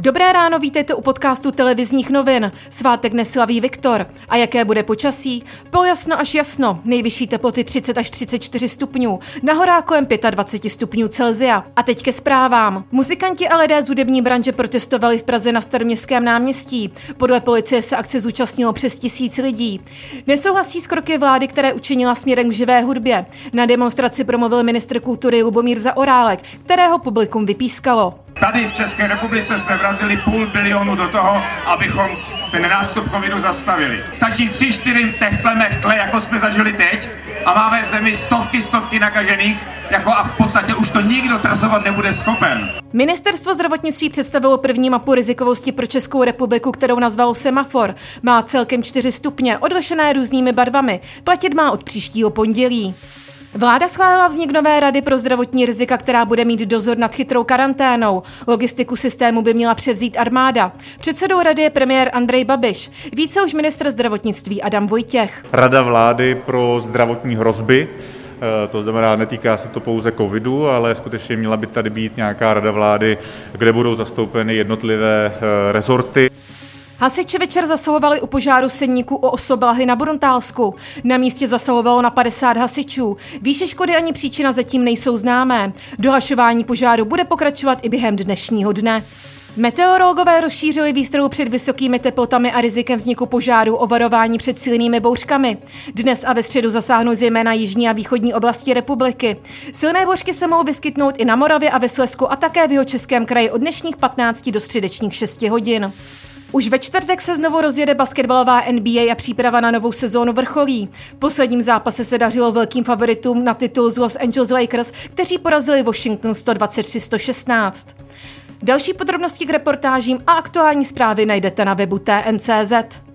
Dobré ráno, vítejte u podcastu televizních novin. Svátek neslaví Viktor. A jaké bude počasí? Pojasno až jasno. Nejvyšší teploty 30 až 34 stupňů. Na horách kolem 25 stupňů Celzia. A teď ke zprávám. Muzikanti a lidé z hudební branže protestovali v Praze na staroměstském náměstí. Podle policie se akce zúčastnilo přes tisíc lidí. Nesouhlasí s kroky vlády, které učinila směrem k živé hudbě. Na demonstraci promluvil ministr kultury Lubomír Zaorálek, kterého publikum vypískalo. Tady v České republice jsme vrazili půl bilionu do toho, abychom ten nástup covidu zastavili. Stačí tři, čtyři techtle mechtle, jako jsme zažili teď, a máme v zemi stovky, stovky nakažených, jako a v podstatě už to nikdo trasovat nebude schopen. Ministerstvo zdravotnictví představilo první mapu rizikovosti pro Českou republiku, kterou nazvalo Semafor. Má celkem čtyři stupně, odlišené různými barvami. Platit má od příštího pondělí. Vláda schválila vznik nové rady pro zdravotní rizika, která bude mít dozor nad chytrou karanténou. Logistiku systému by měla převzít armáda. Předsedou rady je premiér Andrej Babiš. Více už ministr zdravotnictví Adam Vojtěch. Rada vlády pro zdravotní hrozby eh, to znamená, netýká se to pouze covidu, ale skutečně měla by tady být nějaká rada vlády, kde budou zastoupeny jednotlivé eh, rezorty. Hasiči večer zasahovali u požáru senníku o osoblahy na Bruntálsku. Na místě zasahovalo na 50 hasičů. Výše škody ani příčina zatím nejsou známé. Dohašování požáru bude pokračovat i během dnešního dne. Meteorologové rozšířili výstrahu před vysokými teplotami a rizikem vzniku požáru o varování před silnými bouřkami. Dnes a ve středu zasáhnou zejména jižní a východní oblasti republiky. Silné bouřky se mohou vyskytnout i na Moravě a ve Slesku a také v jeho českém kraji od dnešních 15 do středečních 6 hodin. Už ve čtvrtek se znovu rozjede basketbalová NBA a příprava na novou sezónu vrcholí. V posledním zápase se dařilo velkým favoritům na titul z Los Angeles Lakers, kteří porazili Washington 123-116. Další podrobnosti k reportážím a aktuální zprávy najdete na webu TNCZ.